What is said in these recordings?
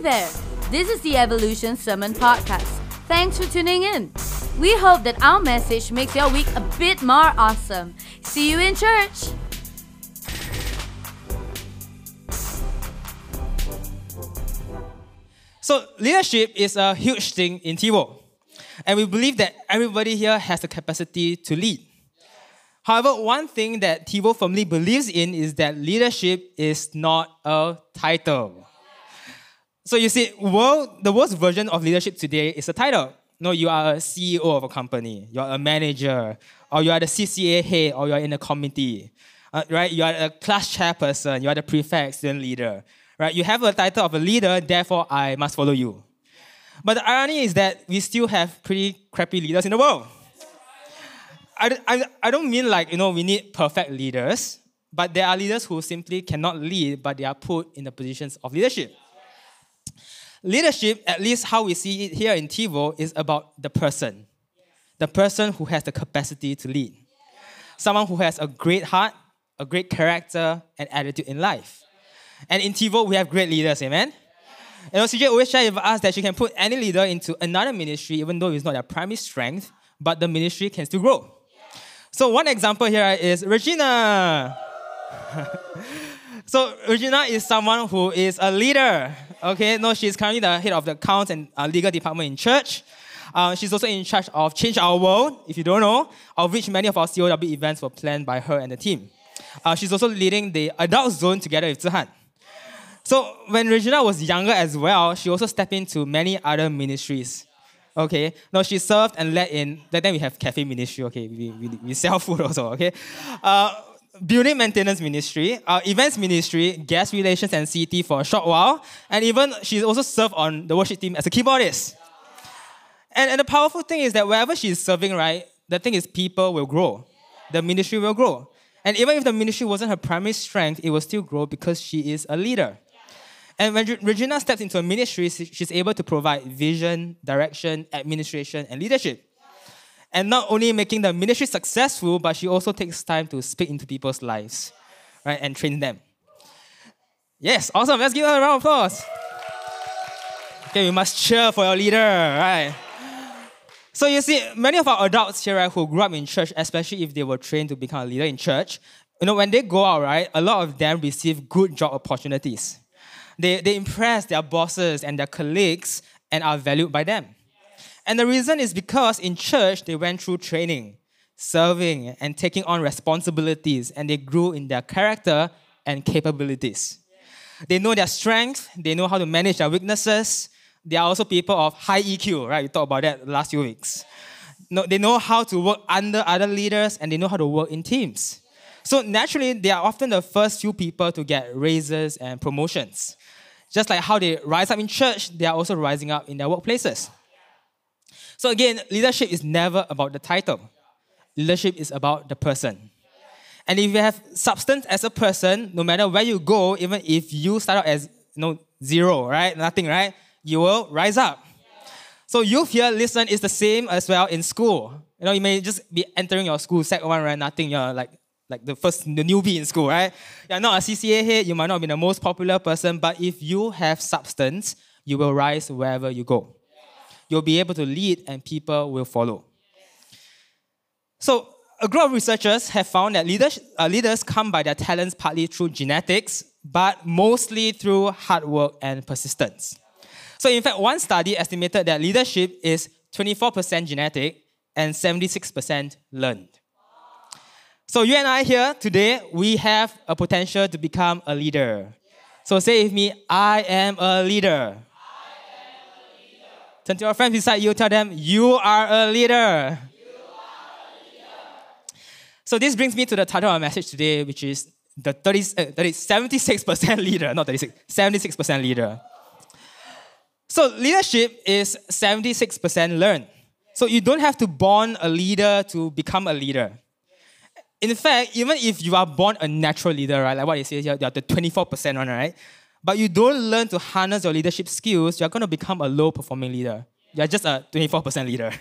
there! This is the Evolution Sermon Podcast. Thanks for tuning in. We hope that our message makes your week a bit more awesome. See you in church! So, leadership is a huge thing in TiVo. And we believe that everybody here has the capacity to lead. However, one thing that TiVo firmly believes in is that leadership is not a title. So you see, world, the worst version of leadership today is a title. No, you are a CEO of a company, you are a manager, or you are the CCA head, or you are in a committee, uh, right? You are a class chairperson, you are the prefect, student leader, right? You have a title of a leader, therefore I must follow you. But the irony is that we still have pretty crappy leaders in the world. I, I, I don't mean like, you know, we need perfect leaders, but there are leaders who simply cannot lead, but they are put in the positions of leadership. Leadership, at least how we see it here in TiVo, is about the person. The person who has the capacity to lead. Someone who has a great heart, a great character, and attitude in life. And in TiVo, we have great leaders, amen? And CJ always shares with us that she can put any leader into another ministry, even though it's not their primary strength, but the ministry can still grow. So one example here is Regina. so Regina is someone who is a leader. Okay, no, she's currently the head of the accounts and uh, legal department in church. Uh, she's also in charge of Change Our World, if you don't know, of which many of our COW events were planned by her and the team. Uh, she's also leading the adult zone together with Zihan. So when Regina was younger as well, she also stepped into many other ministries. Okay, no, she served and led in. That we have cafe ministry. Okay, we, we, we sell food also. Okay, uh, building maintenance ministry, uh, events ministry, guest relations and CT for a short while, and even she also served on the worship team as a keyboardist. And, and the powerful thing is that wherever she's serving, right, the thing is people will grow, the ministry will grow. And even if the ministry wasn't her primary strength, it will still grow because she is a leader. And when Regina steps into a ministry, she's able to provide vision, direction, administration, and leadership. And not only making the ministry successful, but she also takes time to speak into people's lives, right, and train them. Yes, awesome. Let's give her a round of applause. Okay, we must cheer for your leader, right? So you see, many of our adults here, right, who grew up in church, especially if they were trained to become a leader in church, you know, when they go out, right, a lot of them receive good job opportunities. They, they impress their bosses and their colleagues and are valued by them. And the reason is because in church, they went through training, serving, and taking on responsibilities, and they grew in their character and capabilities. They know their strengths, they know how to manage their weaknesses. They are also people of high EQ, right? We talked about that last few weeks. No, they know how to work under other leaders and they know how to work in teams. So naturally, they are often the first few people to get raises and promotions. Just like how they rise up in church, they are also rising up in their workplaces. So again, leadership is never about the title. Leadership is about the person. And if you have substance as a person, no matter where you go, even if you start out as you know, zero, right? Nothing, right? You will rise up. So youth here, listen, is the same as well in school. You know, you may just be entering your school, sec one, right? Nothing, you're like like the first the newbie in school, right? You're not a CCA head, you might not be the most popular person, but if you have substance, you will rise wherever you go. You'll be able to lead and people will follow. So, a group of researchers have found that leaders, uh, leaders come by their talents partly through genetics, but mostly through hard work and persistence. So, in fact, one study estimated that leadership is 24% genetic and 76% learned. So you and I here today, we have a potential to become a leader. So say with me, I am a leader. Turn to your friends beside you, tell them, you are a leader. So this brings me to the title of our message today, which is the 30, uh, 30, 76% leader, not 36, 76% leader. So leadership is 76% learned. So you don't have to born a leader to become a leader in fact, even if you are born a natural leader, right, like what it says here, you're the 24% one, right? But you don't learn to harness your leadership skills, you're going to become a low performing leader. You're just a 24% leader.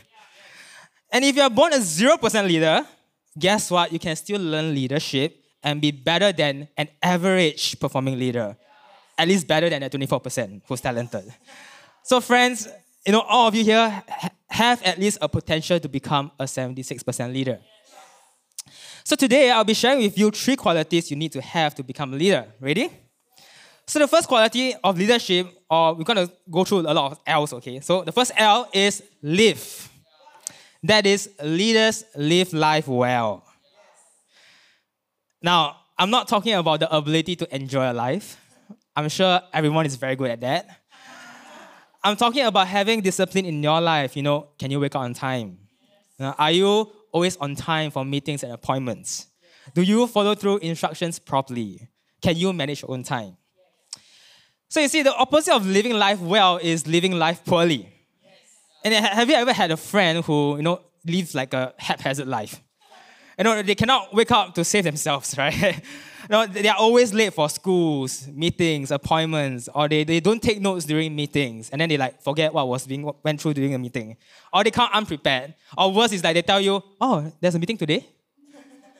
And if you're born a 0% leader, guess what? You can still learn leadership and be better than an average performing leader. at least better than a 24% who's talented. So, friends, you know, all of you here have at least a potential to become a 76% leader. So, today I'll be sharing with you three qualities you need to have to become a leader. Ready? So, the first quality of leadership, uh, or we're going to go through a lot of L's, okay? So, the first L is live. That is, leaders live life well. Now, I'm not talking about the ability to enjoy life. I'm sure everyone is very good at that. I'm talking about having discipline in your life. You know, can you wake up on time? are you always on time for meetings and appointments? Do you follow through instructions properly? Can you manage your own time? So you see, the opposite of living life well is living life poorly. And have you ever had a friend who, you know, lives like a haphazard life? You know, they cannot wake up to save themselves, right? you know, they are always late for schools, meetings, appointments, or they, they don't take notes during meetings, and then they like forget what was being went through during a meeting. Or they come unprepared. Or worse is like they tell you, oh, there's a meeting today?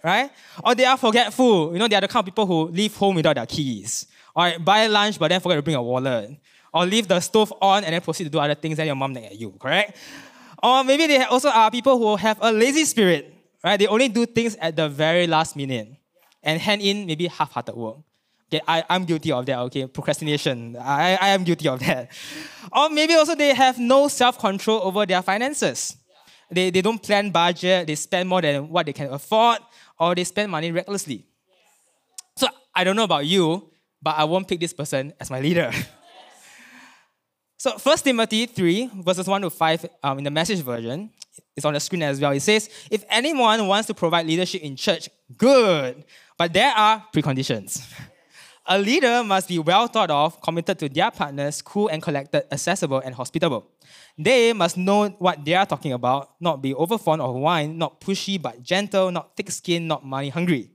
Right? Or they are forgetful. You know, they are the kind of people who leave home without their keys. Or buy lunch but then forget to bring a wallet. Or leave the stove on and then proceed to do other things and your mom nag at you, correct? Or maybe they also are people who have a lazy spirit right? They only do things at the very last minute and hand in maybe half-hearted work. Okay, I, I'm guilty of that, okay? Procrastination. I, I am guilty of that. Or maybe also they have no self-control over their finances. They, they don't plan budget, they spend more than what they can afford, or they spend money recklessly. So I don't know about you, but I won't pick this person as my leader. so 1 Timothy 3, verses 1 to 5 um, in the message version, it's on the screen as well. It says, if anyone wants to provide leadership in church, good. But there are preconditions. A leader must be well thought of, committed to their partners, cool and collected, accessible and hospitable. They must know what they are talking about, not be overfond of wine, not pushy but gentle, not thick skinned, not money hungry.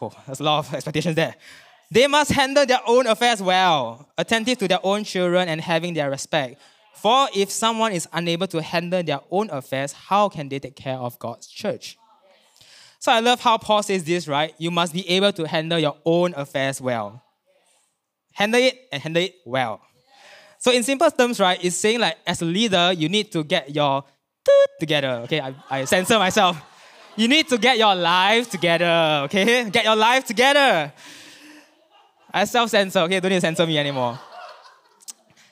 Oh, there's a lot of expectations there. They must handle their own affairs well, attentive to their own children and having their respect, for if someone is unable to handle their own affairs, how can they take care of God's church? So I love how Paul says this, right? You must be able to handle your own affairs well. Handle it and handle it well. So in simple terms, right, it's saying like as a leader, you need to get your together. Okay, I, I censor myself. You need to get your life together. Okay, get your life together. I self-censor. Okay, don't need to censor me anymore.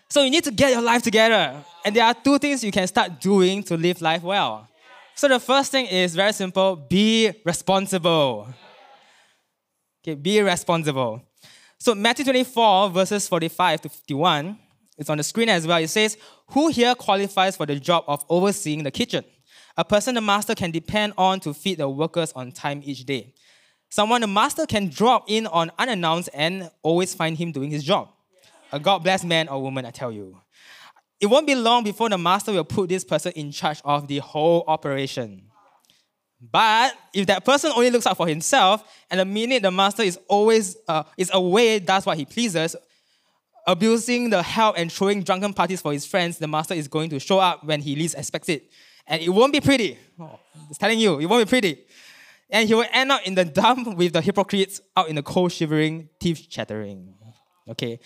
So you need to get your life together. And there are two things you can start doing to live life well. So the first thing is very simple be responsible. Okay, be responsible. So Matthew 24, verses 45 to 51, it's on the screen as well. It says, Who here qualifies for the job of overseeing the kitchen? A person the master can depend on to feed the workers on time each day. Someone the master can drop in on unannounced and always find him doing his job a God blessed man or woman, I tell you. It won't be long before the master will put this person in charge of the whole operation. But if that person only looks out for himself, and the minute the master is always uh, is away, does what he pleases, abusing the help and throwing drunken parties for his friends, the master is going to show up when he least expects it, and it won't be pretty. Oh, it's telling you, it won't be pretty. And he will end up in the dump with the hypocrites out in the cold, shivering, teeth chattering. Okay.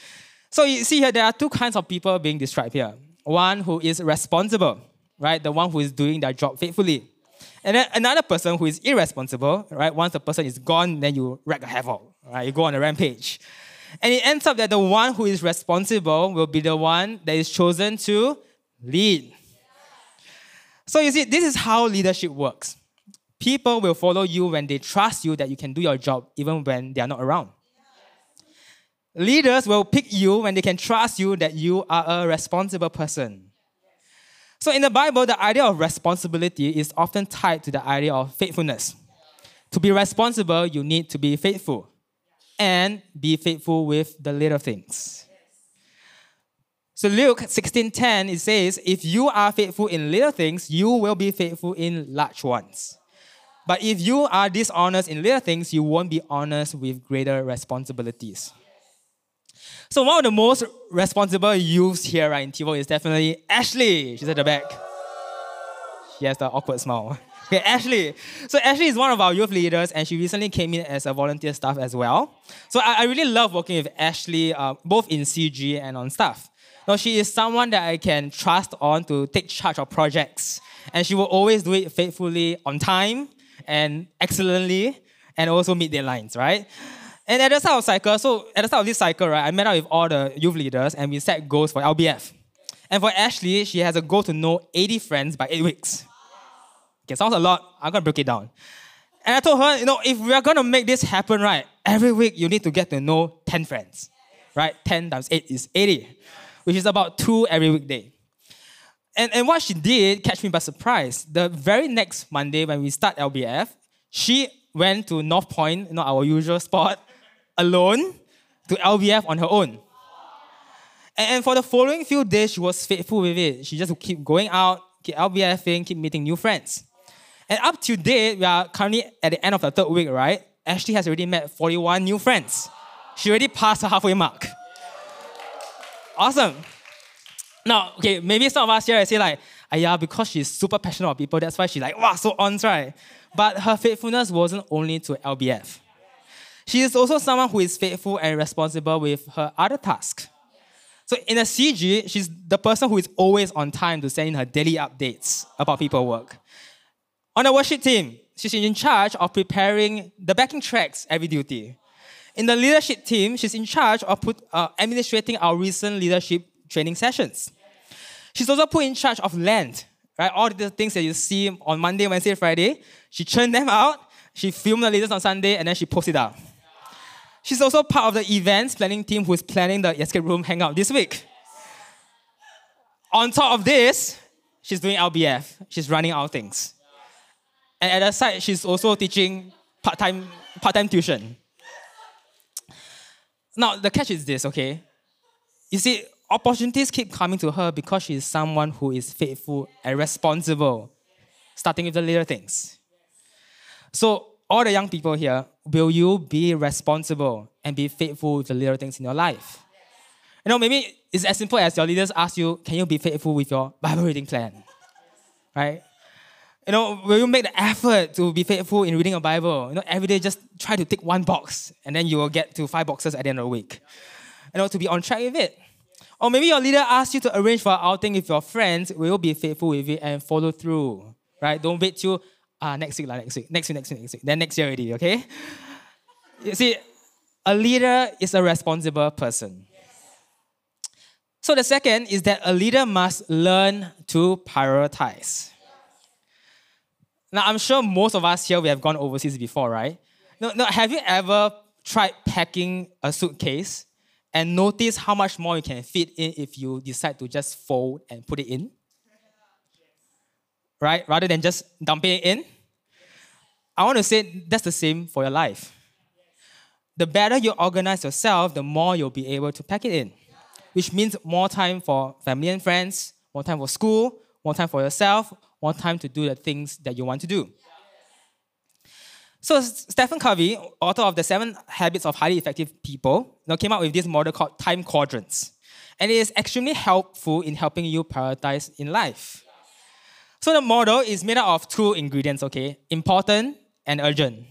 So you see here, there are two kinds of people being described here. One who is responsible, right? The one who is doing their job faithfully. And then another person who is irresponsible, right? Once the person is gone, then you wreak a havoc, right? You go on a rampage. And it ends up that the one who is responsible will be the one that is chosen to lead. So you see, this is how leadership works. People will follow you when they trust you that you can do your job even when they are not around. Leaders will pick you when they can trust you that you are a responsible person. So, in the Bible, the idea of responsibility is often tied to the idea of faithfulness. To be responsible, you need to be faithful and be faithful with the little things. So Luke 16:10 it says, "If you are faithful in little things, you will be faithful in large ones. But if you are dishonest in little things, you won't be honest with greater responsibilities." So one of the most responsible youths here right, in TiVo is definitely Ashley. She's at the back. She has the awkward smile. Okay, Ashley. So Ashley is one of our youth leaders, and she recently came in as a volunteer staff as well. So I, I really love working with Ashley, uh, both in CG and on staff. Now she is someone that I can trust on to take charge of projects, and she will always do it faithfully, on time, and excellently, and also meet deadlines, right? And at the start of cycle, so at the start of this cycle, right, I met up with all the youth leaders and we set goals for LBF. And for Ashley, she has a goal to know 80 friends by eight weeks. Okay, sounds a lot. I'm gonna break it down. And I told her, you know, if we are gonna make this happen, right, every week you need to get to know 10 friends. Right? 10 times 8 is 80, which is about two every weekday. And, and what she did catch me by surprise. The very next Monday when we start LBF, she went to North Point, know, our usual spot, alone to LBF on her own. And, and for the following few days, she was faithful with it. She just keep going out, keep LBFing, keep meeting new friends. And up to date, we are currently at the end of the third week, right? Ashley has already met 41 new friends. She already passed the halfway mark. Awesome. Now, okay, maybe some of us here I say like, ah, yeah, because she's super passionate about people, that's why she's like, wow, so on, right? But her faithfulness wasn't only to LBF. She is also someone who is faithful and responsible with her other tasks. So in a CG, she's the person who is always on time to send in her daily updates about people work. On the worship team, she's in charge of preparing the backing tracks every duty. In the leadership team, she's in charge of put, uh, administrating our recent leadership training sessions. She's also put in charge of land, right? All the things that you see on Monday, Wednesday, Friday. She churned them out, she filmed the leaders on Sunday, and then she posted up. She's also part of the events planning team who's planning the escape room hangout this week. On top of this, she's doing LBF. She's running outings. And at the side, she's also teaching part-time, part-time tuition. Now, the catch is this, okay? You see, opportunities keep coming to her because she is someone who is faithful and responsible, starting with the little things. So, all the young people here, will you be responsible and be faithful with the little things in your life? You know, maybe it's as simple as your leaders ask you, can you be faithful with your Bible reading plan? Right? You know, will you make the effort to be faithful in reading a Bible? You know, every day just try to tick one box and then you will get to five boxes at the end of the week. You know, to be on track with it. Or maybe your leader asks you to arrange for an outing with your friends, will be faithful with it and follow through? Right? Don't wait till ah, next week, like next week, next week, next week, next week, then next year already, okay? You see, a leader is a responsible person. So the second is that a leader must learn to prioritize. Now, I'm sure most of us here, we have gone overseas before, right? No, no, have you ever tried packing a suitcase and notice how much more you can fit in if you decide to just fold and put it in? right? Rather than just dumping it in. I want to say that's the same for your life. The better you organize yourself, the more you'll be able to pack it in, which means more time for family and friends, more time for school, more time for yourself, more time to do the things that you want to do. So Stephen Covey, author of the Seven Habits of Highly Effective People, know, came up with this model called time quadrants. And it is extremely helpful in helping you prioritize in life. So the model is made up of two ingredients, okay? Important and urgent.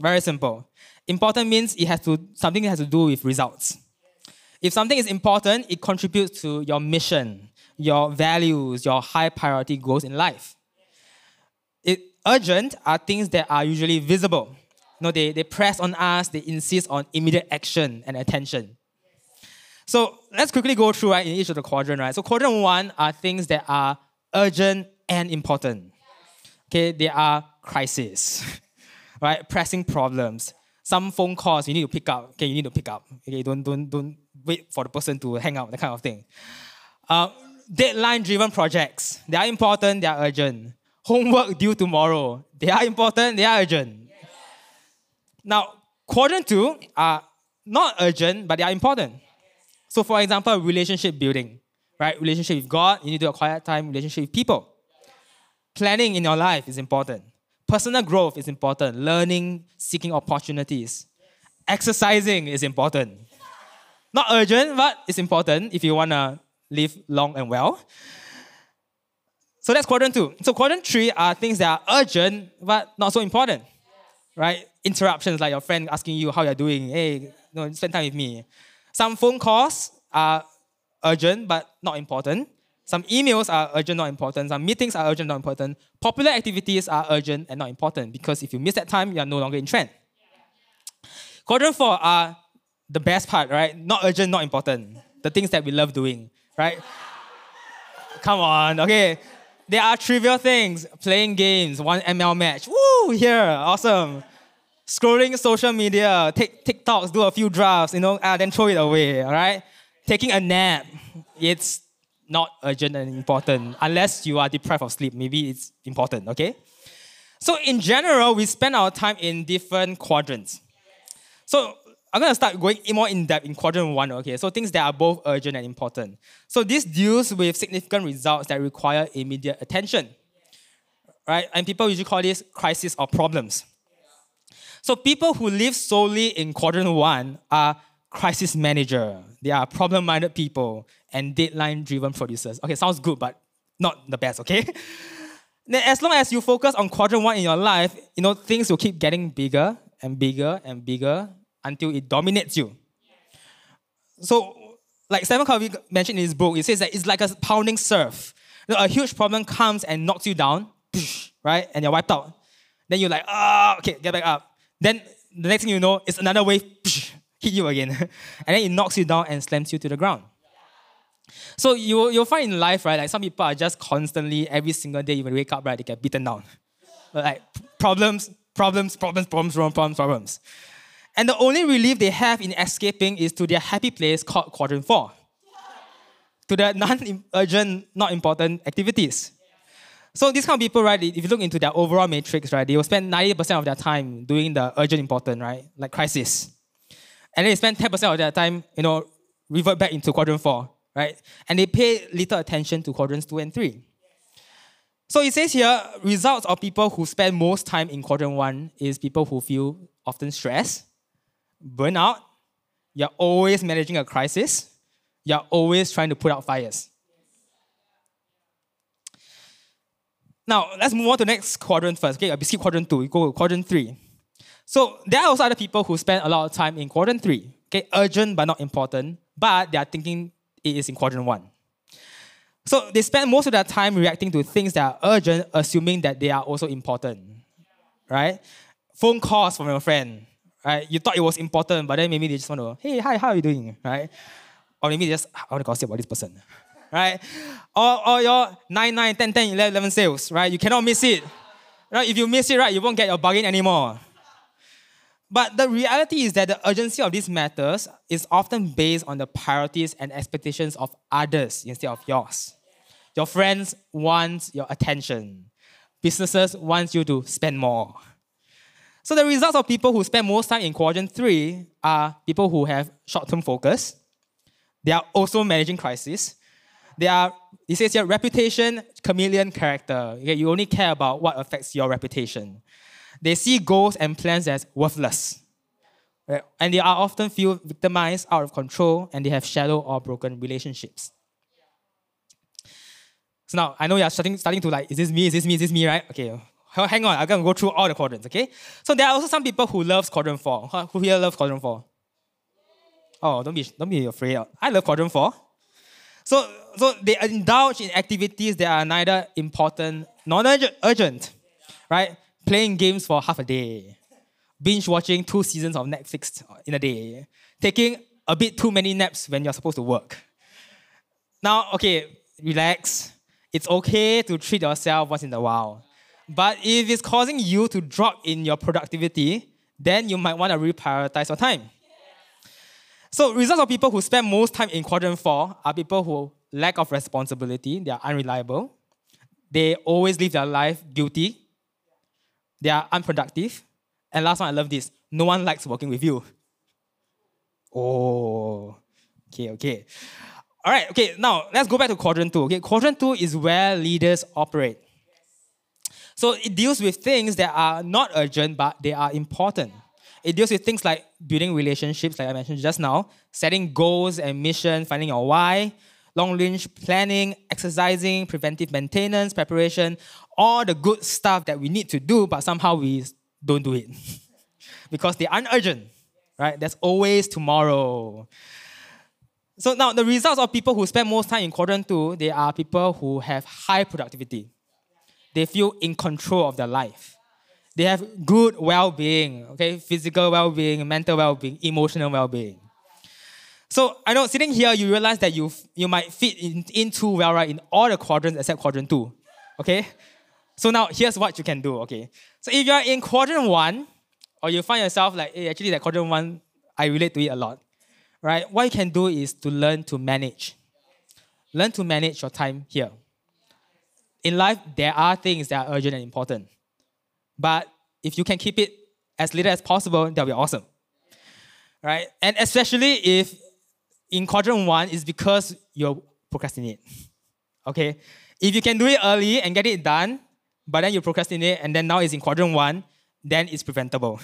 Very simple. Important means it has to something has to do with results. If something is important, it contributes to your mission, your values, your high priority goals in life. Urgent are things that are usually visible. You know, they, they press on us, they insist on immediate action and attention. So let's quickly go through right in each of the quadrant, right? So quadrant one are things that are urgent and important. Okay, there are crises, right? Pressing problems. Some phone calls you need to pick up. Okay, you need to pick up. Okay, don't don't don't wait for the person to hang out. That kind of thing. Uh, deadline-driven projects. They are important. They are urgent. Homework due tomorrow. They are important. They are urgent. Yes. Now, quadrant two are not urgent, but they are important. So, for example, relationship building, right? Relationship with God, you need to acquire time. Relationship with people. Planning in your life is important. Personal growth is important. Learning, seeking opportunities. Exercising is important. Not urgent, but it's important if you want to live long and well. So that's quadrant two. So quadrant three are things that are urgent but not so important, right? Interruptions like your friend asking you how you're doing. Hey, no, spend time with me. Some phone calls are urgent but not important. Some emails are urgent, not important. Some meetings are urgent, not important. Popular activities are urgent and not important because if you miss that time, you're no longer in trend. Quadrant four are the best part, right? Not urgent, not important. The things that we love doing, right? Come on, okay. There are trivial things. Playing games, one ML match. Woo, here, awesome. Scrolling social media, take TikToks, do a few drafts, you know, ah, then throw it away, all right? Taking a nap, it's not urgent and important unless you are deprived of sleep. Maybe it's important, okay? So in general, we spend our time in different quadrants. So I'm gonna start going more in depth in quadrant one, okay? So things that are both urgent and important. So this deals with significant results that require immediate attention, right? And people usually call this crisis or problems. So people who live solely in quadrant one are crisis manager. They are problem-minded people and deadline-driven producers. Okay, sounds good, but not the best, okay? then as long as you focus on quadrant one in your life, you know, things will keep getting bigger and bigger and bigger until it dominates you. So, like Stephen Covey mentioned in his book, he says that it's like a pounding surf. A huge problem comes and knocks you down, right? And you're wiped out. Then you're like, ah, oh, okay, get back up. Then the next thing you know, it's another wave, hit you again. and then it knocks you down and slams you to the ground. So you, you'll find in life, right, like some people are just constantly, every single day, you wake up, right, they get beaten down. Like problems, problems, problems, problems, problems, problems. And the only relief they have in escaping is to their happy place called quadrant four. To their non-urgent, not important activities. So these kind of people, right, if you look into their overall matrix, right, they will spend 90% of their time doing the urgent important, right? Like crisis. And then they spend 10% of their time, you know, revert back into quadrant four, right? And they pay little attention to quadrants two and three. So it says here, results of people who spend most time in quadrant one is people who feel often stressed, burnout, you're always managing a crisis, you're always trying to put out fires. Now, let's move on to the next quadrant first. Okay, we skip quadrant two, we go to quadrant three. So there are also other people who spend a lot of time in quadrant three. Okay, urgent but not important, but they are thinking it is in quadrant one. So they spend most of their time reacting to things that are urgent, assuming that they are also important. Right? Phone calls from your friend. Right? You thought it was important, but then maybe they just want to, hey, hi, how are you doing? Right? Or maybe just, I want to gossip about this person. Right? Or, or your 9, 9, 10, 10, 11, 11 sales, right? You cannot miss it. Right? If you miss it, right, you won't get your bargain anymore. But the reality is that the urgency of these matters is often based on the priorities and expectations of others instead of yours. Your friends want your attention. Businesses want you to spend more. So the results of people who spend most time in quadrant three are people who have short-term focus. They are also managing crisis. They are, it says here, reputation, chameleon character. Okay, you only care about what affects your reputation. They see goals and plans as worthless. Right? And they are often feel victimized, out of control, and they have shallow or broken relationships. So now I know you're starting, starting to like, is this me? Is this me? Is this me? Right? Okay. Hang on, I'm gonna go through all the quadrants, okay? So there are also some people who love quadrant four. Who here loves quadrant four? Oh, don't be don't be afraid. I love quadrant four. So so they indulge in activities that are neither important nor urgent, right? playing games for half a day, binge watching two seasons of Netflix in a day, taking a bit too many naps when you're supposed to work. Now, okay, relax. It's okay to treat yourself once in a while. But if it's causing you to drop in your productivity, then you might want to reprioritize your time. So, results of people who spend most time in quadrant four are people who lack of responsibility, they are unreliable, they always live their life guilty, they are unproductive. And last one, I love this. No one likes working with you. Oh, okay, okay. All right, okay, now let's go back to quadrant two. Okay, quadrant two is where leaders operate. So it deals with things that are not urgent, but they are important. It deals with things like building relationships, like I mentioned just now, setting goals and mission, finding your why, long range planning, exercising, preventive maintenance, preparation, all the good stuff that we need to do, but somehow we don't do it because they aren't urgent, right? There's always tomorrow. So now the results of people who spend most time in quadrant two, they are people who have high productivity. They feel in control of their life. They have good well-being, okay, physical well-being, mental well-being, emotional well-being. So I know sitting here, you realize that you you might fit in, in too well, right, in all the quadrants except quadrant two. Okay? So now here's what you can do, okay? So if you're in quadrant one, or you find yourself like, hey, actually that quadrant one, I relate to it a lot. Right? What you can do is to learn to manage. Learn to manage your time here. In life, there are things that are urgent and important. But if you can keep it as little as possible, that'll be awesome. Right? And especially if in quadrant one is because you're procrastinate. Okay? If you can do it early and get it done, but then you procrastinate and then now it's in quadrant one, then it's preventable.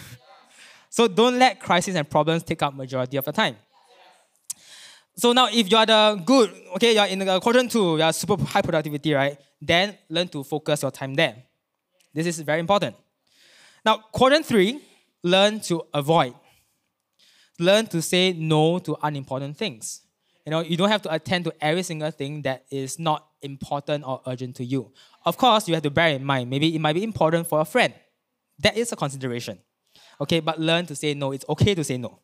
so don't let crises and problems take up majority of the time. So now if you're the good, okay, you're in the quadrant two, you're super high productivity, right? Then learn to focus your time there. This is very important. Now, quadrant three, learn to avoid learn to say no to unimportant things. You know, you don't have to attend to every single thing that is not important or urgent to you. Of course, you have to bear in mind, maybe it might be important for a friend. That is a consideration. Okay, but learn to say no. It's okay to say no.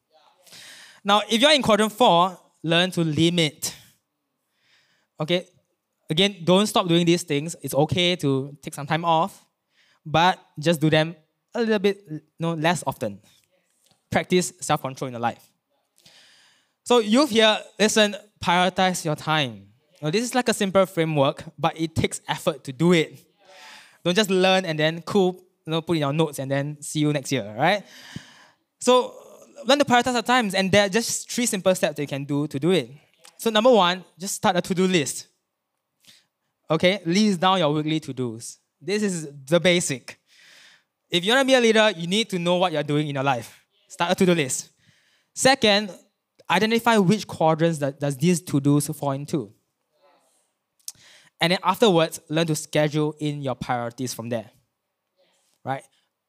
Now, if you're in quadrant four, learn to limit. Okay, again, don't stop doing these things. It's okay to take some time off, but just do them a little bit you know, less often practice self control in your life. So, youth here, listen, prioritize your time. Now, this is like a simple framework, but it takes effort to do it. Don't just learn and then cool, you know, put in your notes and then see you next year, right? So, learn to prioritize your times, and there are just three simple steps that you can do to do it. So, number one, just start a to do list. Okay, list down your weekly to dos. This is the basic. If you want to be a leader, you need to know what you're doing in your life. Start a to-do list. Second, identify which quadrants that does these to-dos fall into. And then afterwards, learn to schedule in your priorities from there. Right?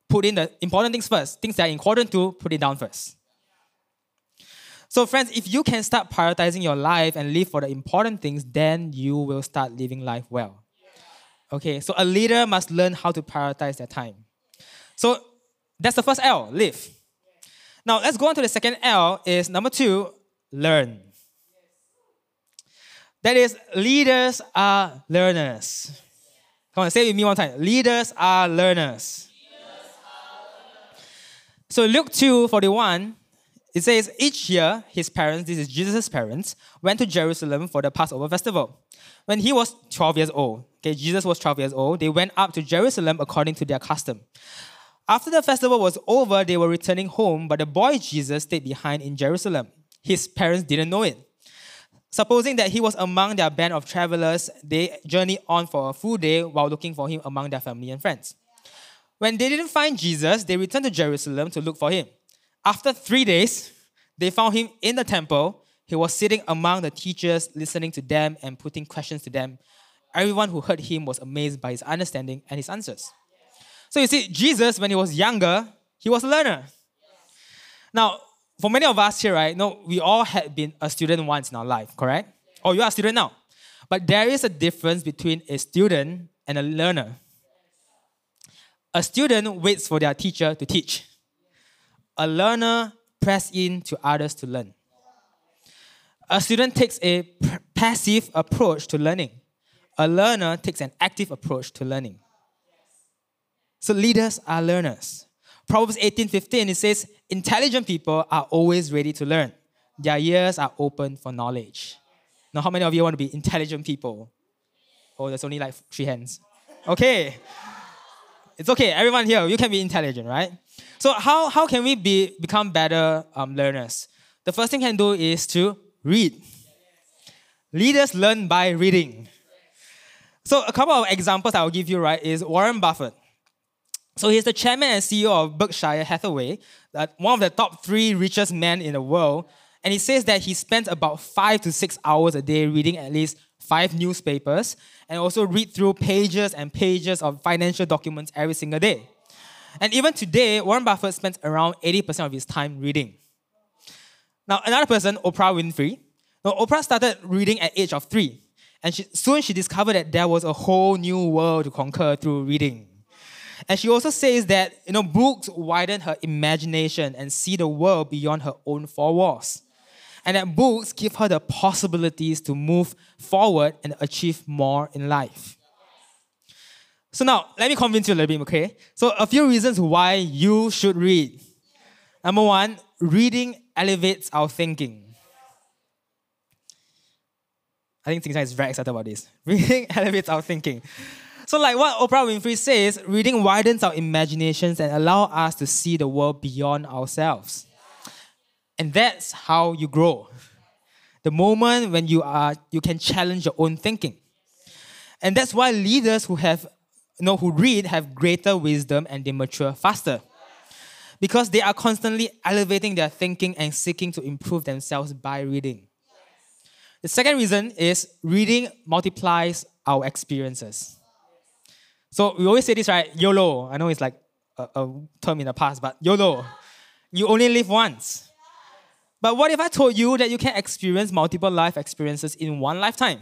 Put in the important things first. Things that are in quadrant two, put it down first. So, friends, if you can start prioritizing your life and live for the important things, then you will start living life well. Okay, so a leader must learn how to prioritize their time. So, that's the first L, live. Now let's go on to the second L is number two, learn. That is, leaders are learners. Come on, say it with me one time. Leaders are learners. So Luke 2 41, it says, Each year his parents, this is Jesus' parents, went to Jerusalem for the Passover festival. When he was 12 years old, okay, Jesus was 12 years old, they went up to Jerusalem according to their custom. After the festival was over, they were returning home, but the boy Jesus stayed behind in Jerusalem. His parents didn't know it. Supposing that he was among their band of travelers, they journeyed on for a full day while looking for him among their family and friends. When they didn't find Jesus, they returned to Jerusalem to look for him. After three days, they found him in the temple. He was sitting among the teachers, listening to them and putting questions to them. Everyone who heard him was amazed by his understanding and his answers. So you see, Jesus, when he was younger, he was a learner. Now, for many of us here, right, no, we all had been a student once in our life, correct? Or you are a student now. But there is a difference between a student and a learner. A student waits for their teacher to teach. A learner press in to others to learn. A student takes a passive approach to learning. A learner takes an active approach to learning. So leaders are learners. Proverbs 18:15 it says, "Intelligent people are always ready to learn. Their ears are open for knowledge." Now, how many of you want to be intelligent people? Oh, there's only like three hands. Okay. It's okay. Everyone here, you can be intelligent, right? So how, how can we be, become better um, learners? The first thing can do is to read. Leaders learn by reading. So a couple of examples I will give you, right, is Warren Buffett. So he's the chairman and CEO of Berkshire Hathaway, one of the top three richest men in the world. And he says that he spends about five to six hours a day reading at least five newspapers and also read through pages and pages of financial documents every single day. And even today, Warren Buffett spends around 80% of his time reading. Now, another person, Oprah Winfrey. Now, Oprah started reading at age of three. And she, soon she discovered that there was a whole new world to conquer through reading. And she also says that you know, books widen her imagination and see the world beyond her own four walls. And that books give her the possibilities to move forward and achieve more in life. So now, let me convince you a little bit, okay? So a few reasons why you should read. Number one, reading elevates our thinking. I think Tingsan is very excited about this. Reading elevates our thinking. So, like what Oprah Winfrey says, reading widens our imaginations and allow us to see the world beyond ourselves. And that's how you grow. The moment when you are you can challenge your own thinking. And that's why leaders who have know who read have greater wisdom and they mature faster. Because they are constantly elevating their thinking and seeking to improve themselves by reading. The second reason is reading multiplies our experiences. So we always say this, right? YOLO. I know it's like a, a term in the past, but YOLO. You only live once. But what if I told you that you can experience multiple life experiences in one lifetime?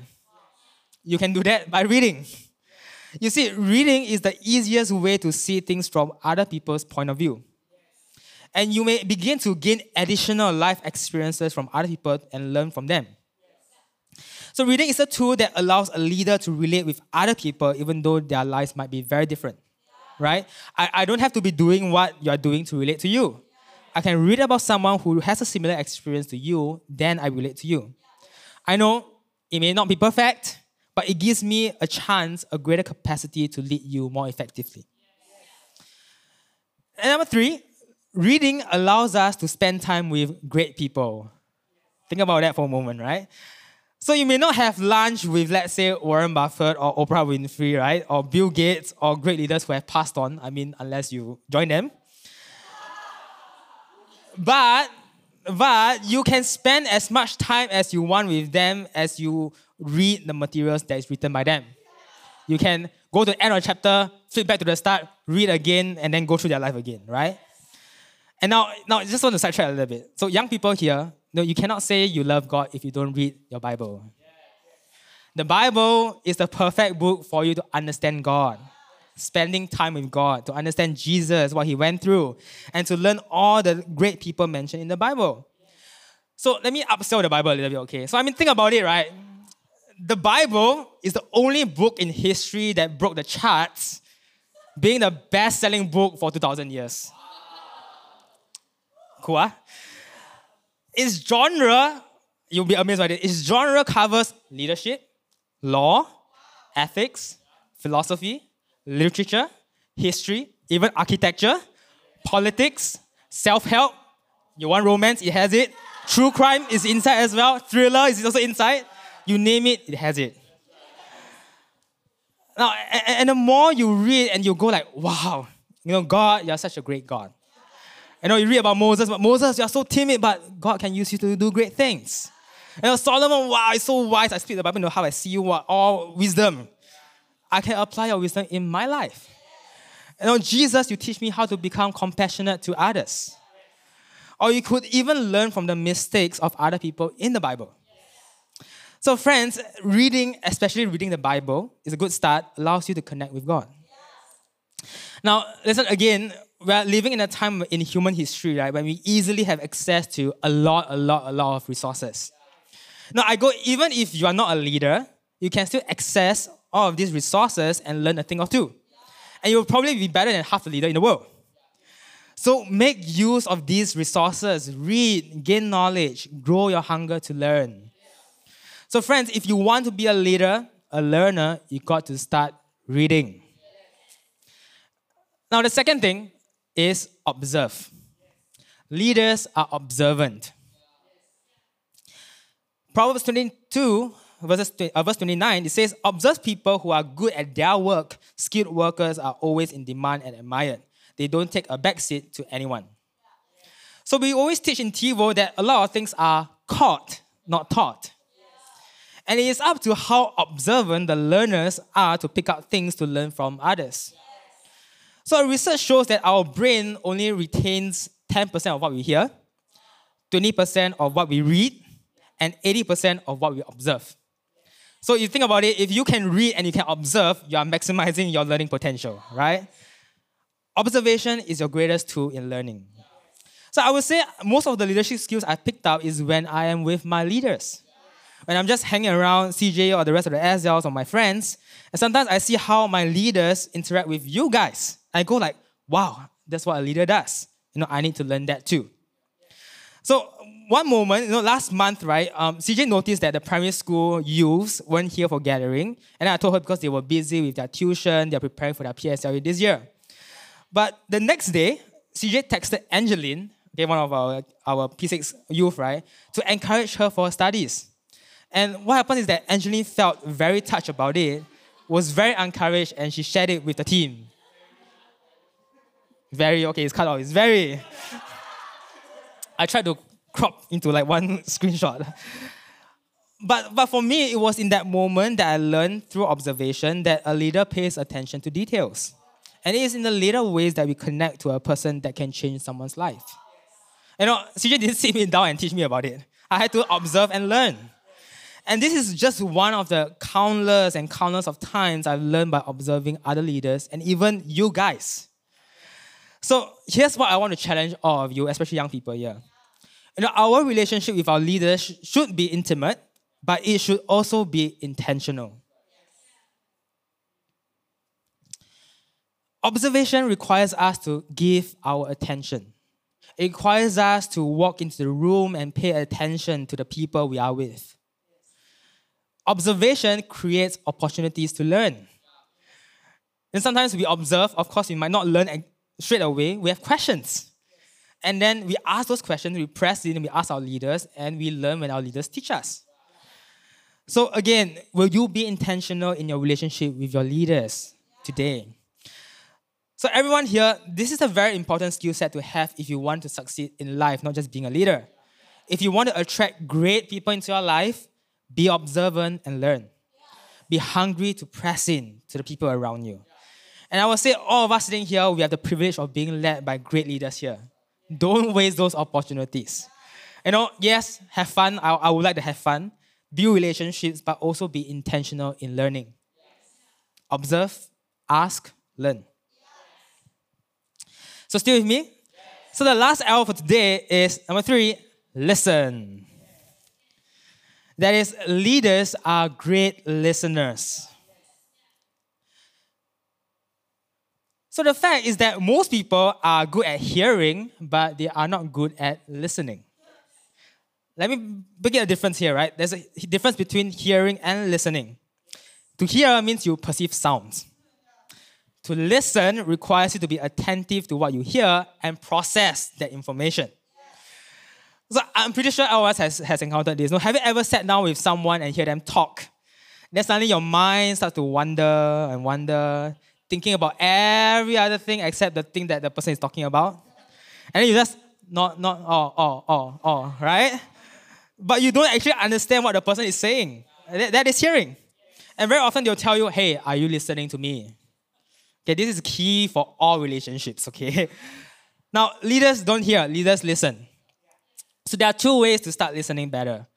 You can do that by reading. You see, reading is the easiest way to see things from other people's point of view. And you may begin to gain additional life experiences from other people and learn from them. So reading is a tool that allows a leader to relate with other people even though their lives might be very different. Right? I, I don't have to be doing what you're doing to relate to you. I can read about someone who has a similar experience to you, then I relate to you. I know it may not be perfect, but it gives me a chance, a greater capacity to lead you more effectively. And number three, reading allows us to spend time with great people. Think about that for a moment, right? So you may not have lunch with, let's say, Warren Buffett or Oprah Winfrey, right? Or Bill Gates or great leaders who have passed on. I mean, unless you join them. But but you can spend as much time as you want with them as you read the materials that is written by them. You can go to the end of the chapter, flip back to the start, read again, and then go through their life again, right? And now, now I just want to sidetrack a little bit. So young people here, no, you cannot say you love God if you don't read your Bible. The Bible is the perfect book for you to understand God, spending time with God, to understand Jesus, what he went through, and to learn all the great people mentioned in the Bible. So let me upsell the Bible a little bit, okay? So I mean, think about it, right? The Bible is the only book in history that broke the charts, being the best selling book for 2,000 years. Cool, ah? huh? its genre, you'll be amazed by this, Its genre covers leadership, law, ethics, philosophy, literature, history, even architecture, politics, self help. You want romance, it has it. True crime is inside as well. Thriller is also inside. You name it, it has it. Now, and the more you read and you go like, wow, you know, God, you're such a great God. I know you read about Moses, but Moses, you're so timid, but God can use you to do great things. You know, Solomon, wow, it's so wise. I speak the Bible, know how I see you, what, all wisdom. I can apply your wisdom in my life. You know, Jesus, you teach me how to become compassionate to others. Or you could even learn from the mistakes of other people in the Bible. So, friends, reading, especially reading the Bible, is a good start, allows you to connect with God. Now, listen again, we're living in a time in human history, right, when we easily have access to a lot, a lot, a lot of resources. Now, I go, even if you are not a leader, you can still access all of these resources and learn a thing or two. And you'll probably be better than half the leader in the world. So make use of these resources. Read, gain knowledge, grow your hunger to learn. So, friends, if you want to be a leader, a learner, you got to start reading. Now, the second thing is observe. Leaders are observant. Proverbs 22, verses, uh, verse 29, it says, Observe people who are good at their work. Skilled workers are always in demand and admired. They don't take a backseat to anyone. So we always teach in TiVo that a lot of things are caught, not taught. And it is up to how observant the learners are to pick up things to learn from others. So research shows that our brain only retains 10% of what we hear, 20% of what we read, and 80% of what we observe. So you think about it, if you can read and you can observe, you are maximizing your learning potential, right? Observation is your greatest tool in learning. So I would say most of the leadership skills I picked up is when I am with my leaders. When I'm just hanging around CJ or the rest of the SLs or my friends, and sometimes I see how my leaders interact with you guys. I go like, wow, that's what a leader does. You know, I need to learn that too. So one moment, you know, last month, right, um, CJ noticed that the primary school youths weren't here for gathering. And I told her because they were busy with their tuition, they're preparing for their PSLE this year. But the next day, CJ texted Angeline, okay, one of our, our P6 youth, right, to encourage her for studies. And what happened is that Angeline felt very touched about it, was very encouraged, and she shared it with the team. Very, okay, it's cut off. It's very. I tried to crop into like one screenshot. But, but for me, it was in that moment that I learned through observation that a leader pays attention to details. And it is in the little ways that we connect to a person that can change someone's life. You know, CJ didn't sit me down and teach me about it. I had to observe and learn. And this is just one of the countless and countless of times I've learned by observing other leaders and even you guys. So here's what I want to challenge all of you, especially young people here. You know, our relationship with our leaders should be intimate, but it should also be intentional. Observation requires us to give our attention. It requires us to walk into the room and pay attention to the people we are with. Observation creates opportunities to learn. And sometimes we observe, of course, we might not learn straight away. We have questions. And then we ask those questions, we press in, we ask our leaders, and we learn when our leaders teach us. So, again, will you be intentional in your relationship with your leaders today? So, everyone here, this is a very important skill set to have if you want to succeed in life, not just being a leader. If you want to attract great people into your life, be observant and learn. Be hungry to press in to the people around you. And I will say, all of us sitting here, we have the privilege of being led by great leaders here. Don't waste those opportunities. You know, yes, have fun. I, I would like to have fun, build relationships, but also be intentional in learning. Observe, ask, learn. So, still with me? So, the last L for today is number three listen. That is, leaders are great listeners. So the fact is that most people are good at hearing, but they are not good at listening. Let me begin a difference here, right? There's a difference between hearing and listening. To hear means you perceive sounds. To listen requires you to be attentive to what you hear and process that information. So I'm pretty sure all of us has, has encountered this. No, have you ever sat down with someone and hear them talk? Then suddenly your mind starts to wander and wander thinking about every other thing except the thing that the person is talking about. And then you just not, not, oh, oh, oh, oh, right? But you don't actually understand what the person is saying. that, that is hearing. And very often they'll tell you, hey, are you listening to me? Okay, this is key for all relationships, okay? Now, leaders don't hear, leaders listen. So there are two ways to start listening better.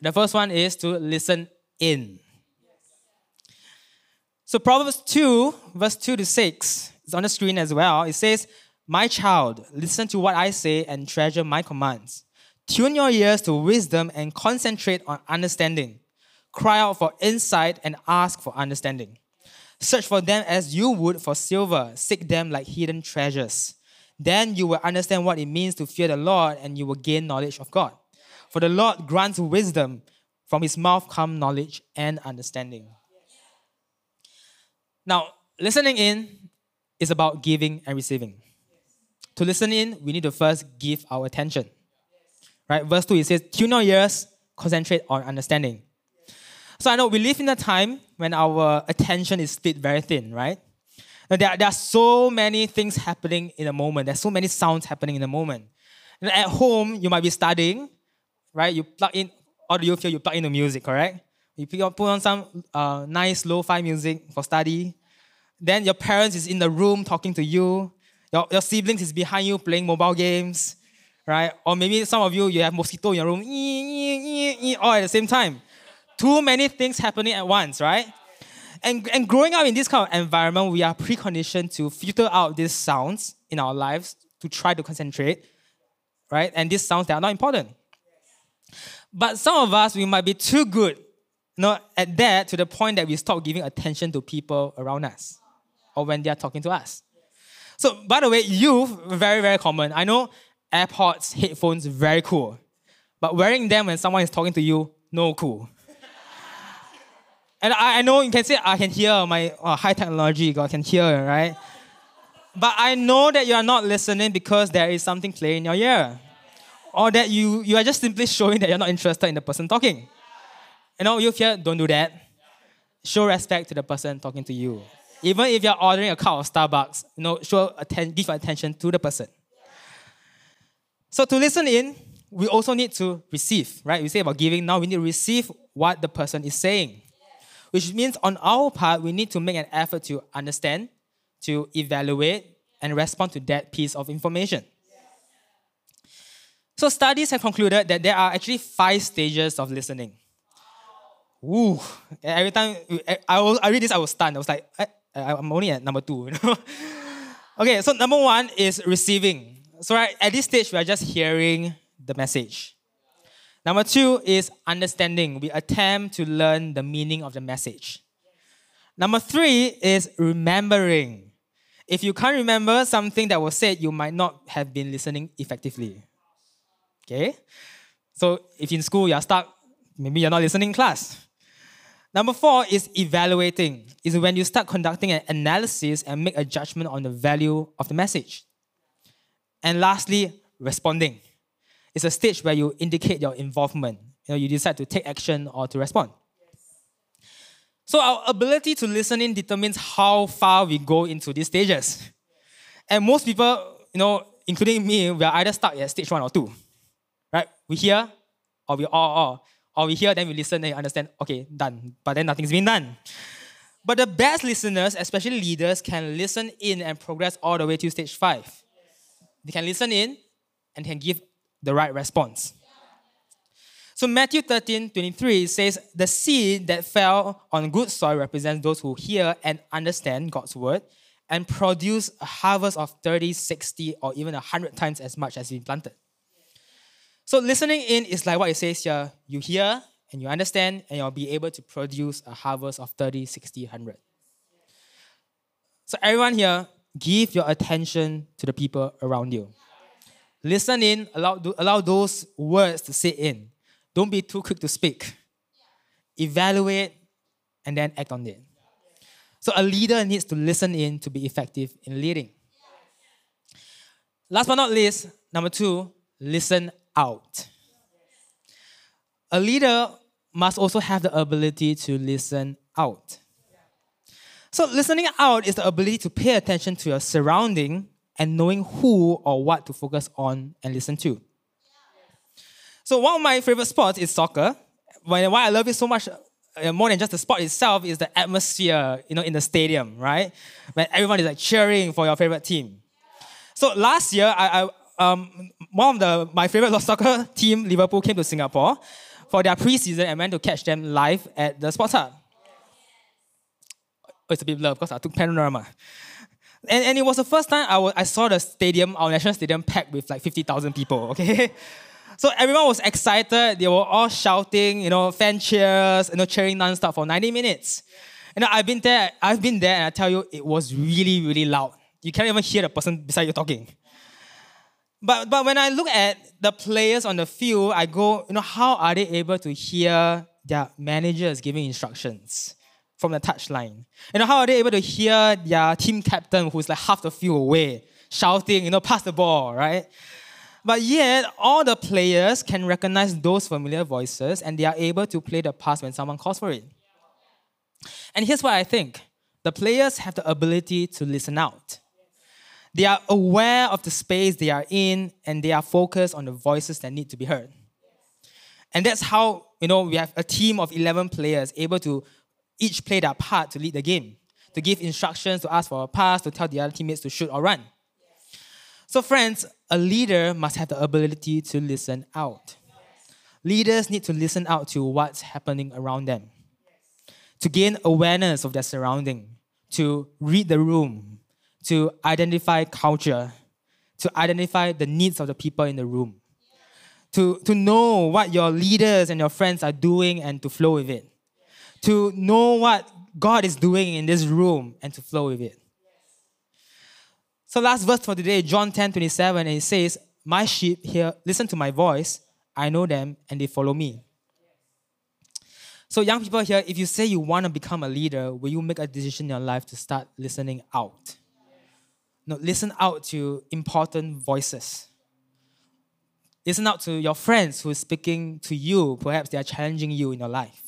The first one is to listen in. So Proverbs 2, verse 2 to 6 is on the screen as well. It says, My child, listen to what I say and treasure my commands. Tune your ears to wisdom and concentrate on understanding. Cry out for insight and ask for understanding. Search for them as you would for silver, seek them like hidden treasures. Then you will understand what it means to fear the Lord and you will gain knowledge of God. For the Lord grants wisdom, from his mouth come knowledge and understanding. Now, listening in is about giving and receiving. To listen in, we need to first give our attention. Right? Verse 2, it says, Tune your ears, concentrate on understanding. So I know we live in a time when our attention is split very thin, right? Now, there, there are so many things happening in a moment. There's so many sounds happening in a moment. Know, at home, you might be studying, right? You plug in, you feel you plug in the music, correct? You put on some uh, nice lo-fi music for study. Then your parents is in the room talking to you. Your, your siblings is behind you playing mobile games, right? Or maybe some of you, you have mosquito in your room, all at the same time. Too many things happening at once, right? And, and growing up in this kind of environment, we are preconditioned to filter out these sounds in our lives to try to concentrate, right? And these sounds that are not important. But some of us, we might be too good you know, at that to the point that we stop giving attention to people around us or when they are talking to us. So, by the way, youth, very, very common. I know AirPods, headphones, very cool. But wearing them when someone is talking to you, no cool. And I, I know you can say, I can hear my uh, high technology, I can hear, right? But I know that you are not listening because there is something playing in your ear. Or that you, you are just simply showing that you're not interested in the person talking. You know, you here, don't do that. Show respect to the person talking to you. Even if you're ordering a cup of Starbucks, you know, show atten- give attention to the person. So to listen in, we also need to receive, right? We say about giving, now we need to receive what the person is saying. Which means on our part, we need to make an effort to understand, to evaluate, and respond to that piece of information. So studies have concluded that there are actually five stages of listening. Ooh, every time I, I read this, I was stunned. I was like, I, I'm only at number two. Okay, so number one is receiving. So at this stage, we are just hearing the message. Number two is understanding. We attempt to learn the meaning of the message. Number three is remembering. If you can't remember something that was said, you might not have been listening effectively. Okay? So if in school you're stuck, maybe you're not listening in class. Number four is evaluating. Is when you start conducting an analysis and make a judgment on the value of the message. And lastly, responding. It's a stage where you indicate your involvement. You know, you decide to take action or to respond. So our ability to listen in determines how far we go into these stages. And most people, you know, including me, we are either stuck at stage one or two. Right? We hear or we all, or, or we hear, then we listen, and understand, okay, done. But then nothing's been done. But the best listeners, especially leaders, can listen in and progress all the way to stage five. They can listen in and can give the right response. So Matthew 13, 23 says, The seed that fell on good soil represents those who hear and understand God's word and produce a harvest of 30, 60, or even 100 times as much as been planted. So listening in is like what it says here. You hear and you understand, and you'll be able to produce a harvest of 30, 60, 100. So everyone here, give your attention to the people around you. Listen in, allow, allow those words to sit in. Don't be too quick to speak. Evaluate and then act on it. So a leader needs to listen in to be effective in leading. Last but not least, number two, listen out. A leader must also have the ability to listen out. So, listening out is the ability to pay attention to your surrounding and knowing who or what to focus on and listen to. So, one of my favorite sports is soccer. Why I love it so much uh, more than just the sport itself is the atmosphere, you know, in the stadium, right? When everyone is like cheering for your favorite team. So last year, I, um, one of the my favorite soccer team, Liverpool, came to Singapore for their preseason and went to catch them live at the Sports Hub. Oh, it's a bit blur because I took panorama. And, and it was the first time I, was, I saw the stadium, our national stadium, packed with like 50,000 people, okay? So everyone was excited. They were all shouting, you know, fan cheers, you know, cheering nonstop for 90 minutes. And I've been there, I've been there, and I tell you, it was really, really loud. You can't even hear the person beside you talking. But, but when I look at the players on the field, I go, you know, how are they able to hear their managers giving instructions from the touchline? You know, how are they able to hear their team captain who's like half the field away shouting, you know, pass the ball, right? But yet, all the players can recognize those familiar voices and they are able to play the pass when someone calls for it. And here's what I think the players have the ability to listen out. They are aware of the space they are in and they are focused on the voices that need to be heard. And that's how, you know, we have a team of 11 players able to each play their part to lead the game, to give instructions, to ask for a pass, to tell the other teammates to shoot or run. So, friends, a leader must have the ability to listen out. Leaders need to listen out to what's happening around them, to gain awareness of their surrounding, to read the room, to identify culture, to identify the needs of the people in the room, to, to know what your leaders and your friends are doing and to flow with it, to know what God is doing in this room and to flow with it. So, last verse for today, John 10 27, and it says, My sheep hear, listen to my voice, I know them, and they follow me. So, young people here, if you say you want to become a leader, will you make a decision in your life to start listening out? No, listen out to important voices. Listen out to your friends who are speaking to you. Perhaps they are challenging you in your life.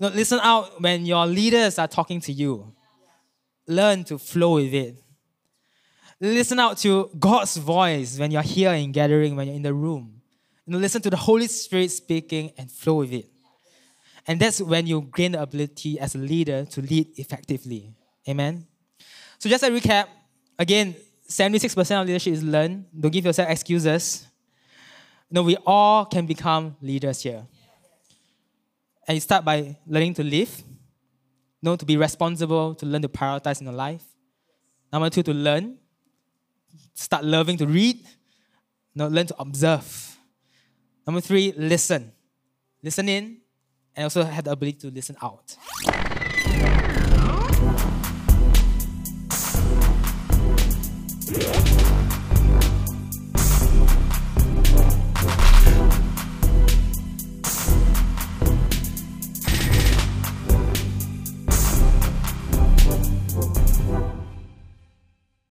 No, listen out when your leaders are talking to you. Learn to flow with it. Listen out to God's voice when you're here in gathering, when you're in the room. You know, listen to the Holy Spirit speaking and flow with it. And that's when you gain the ability as a leader to lead effectively. Amen. So just a recap, again, 76% of leadership is learned. Don't give yourself excuses. No, we all can become leaders here. And you start by learning to live, know to be responsible, to learn to prioritize in your life. Number two, to learn. Start loving to read. No, learn to observe. Number three, listen. Listen in, and also have the ability to listen out.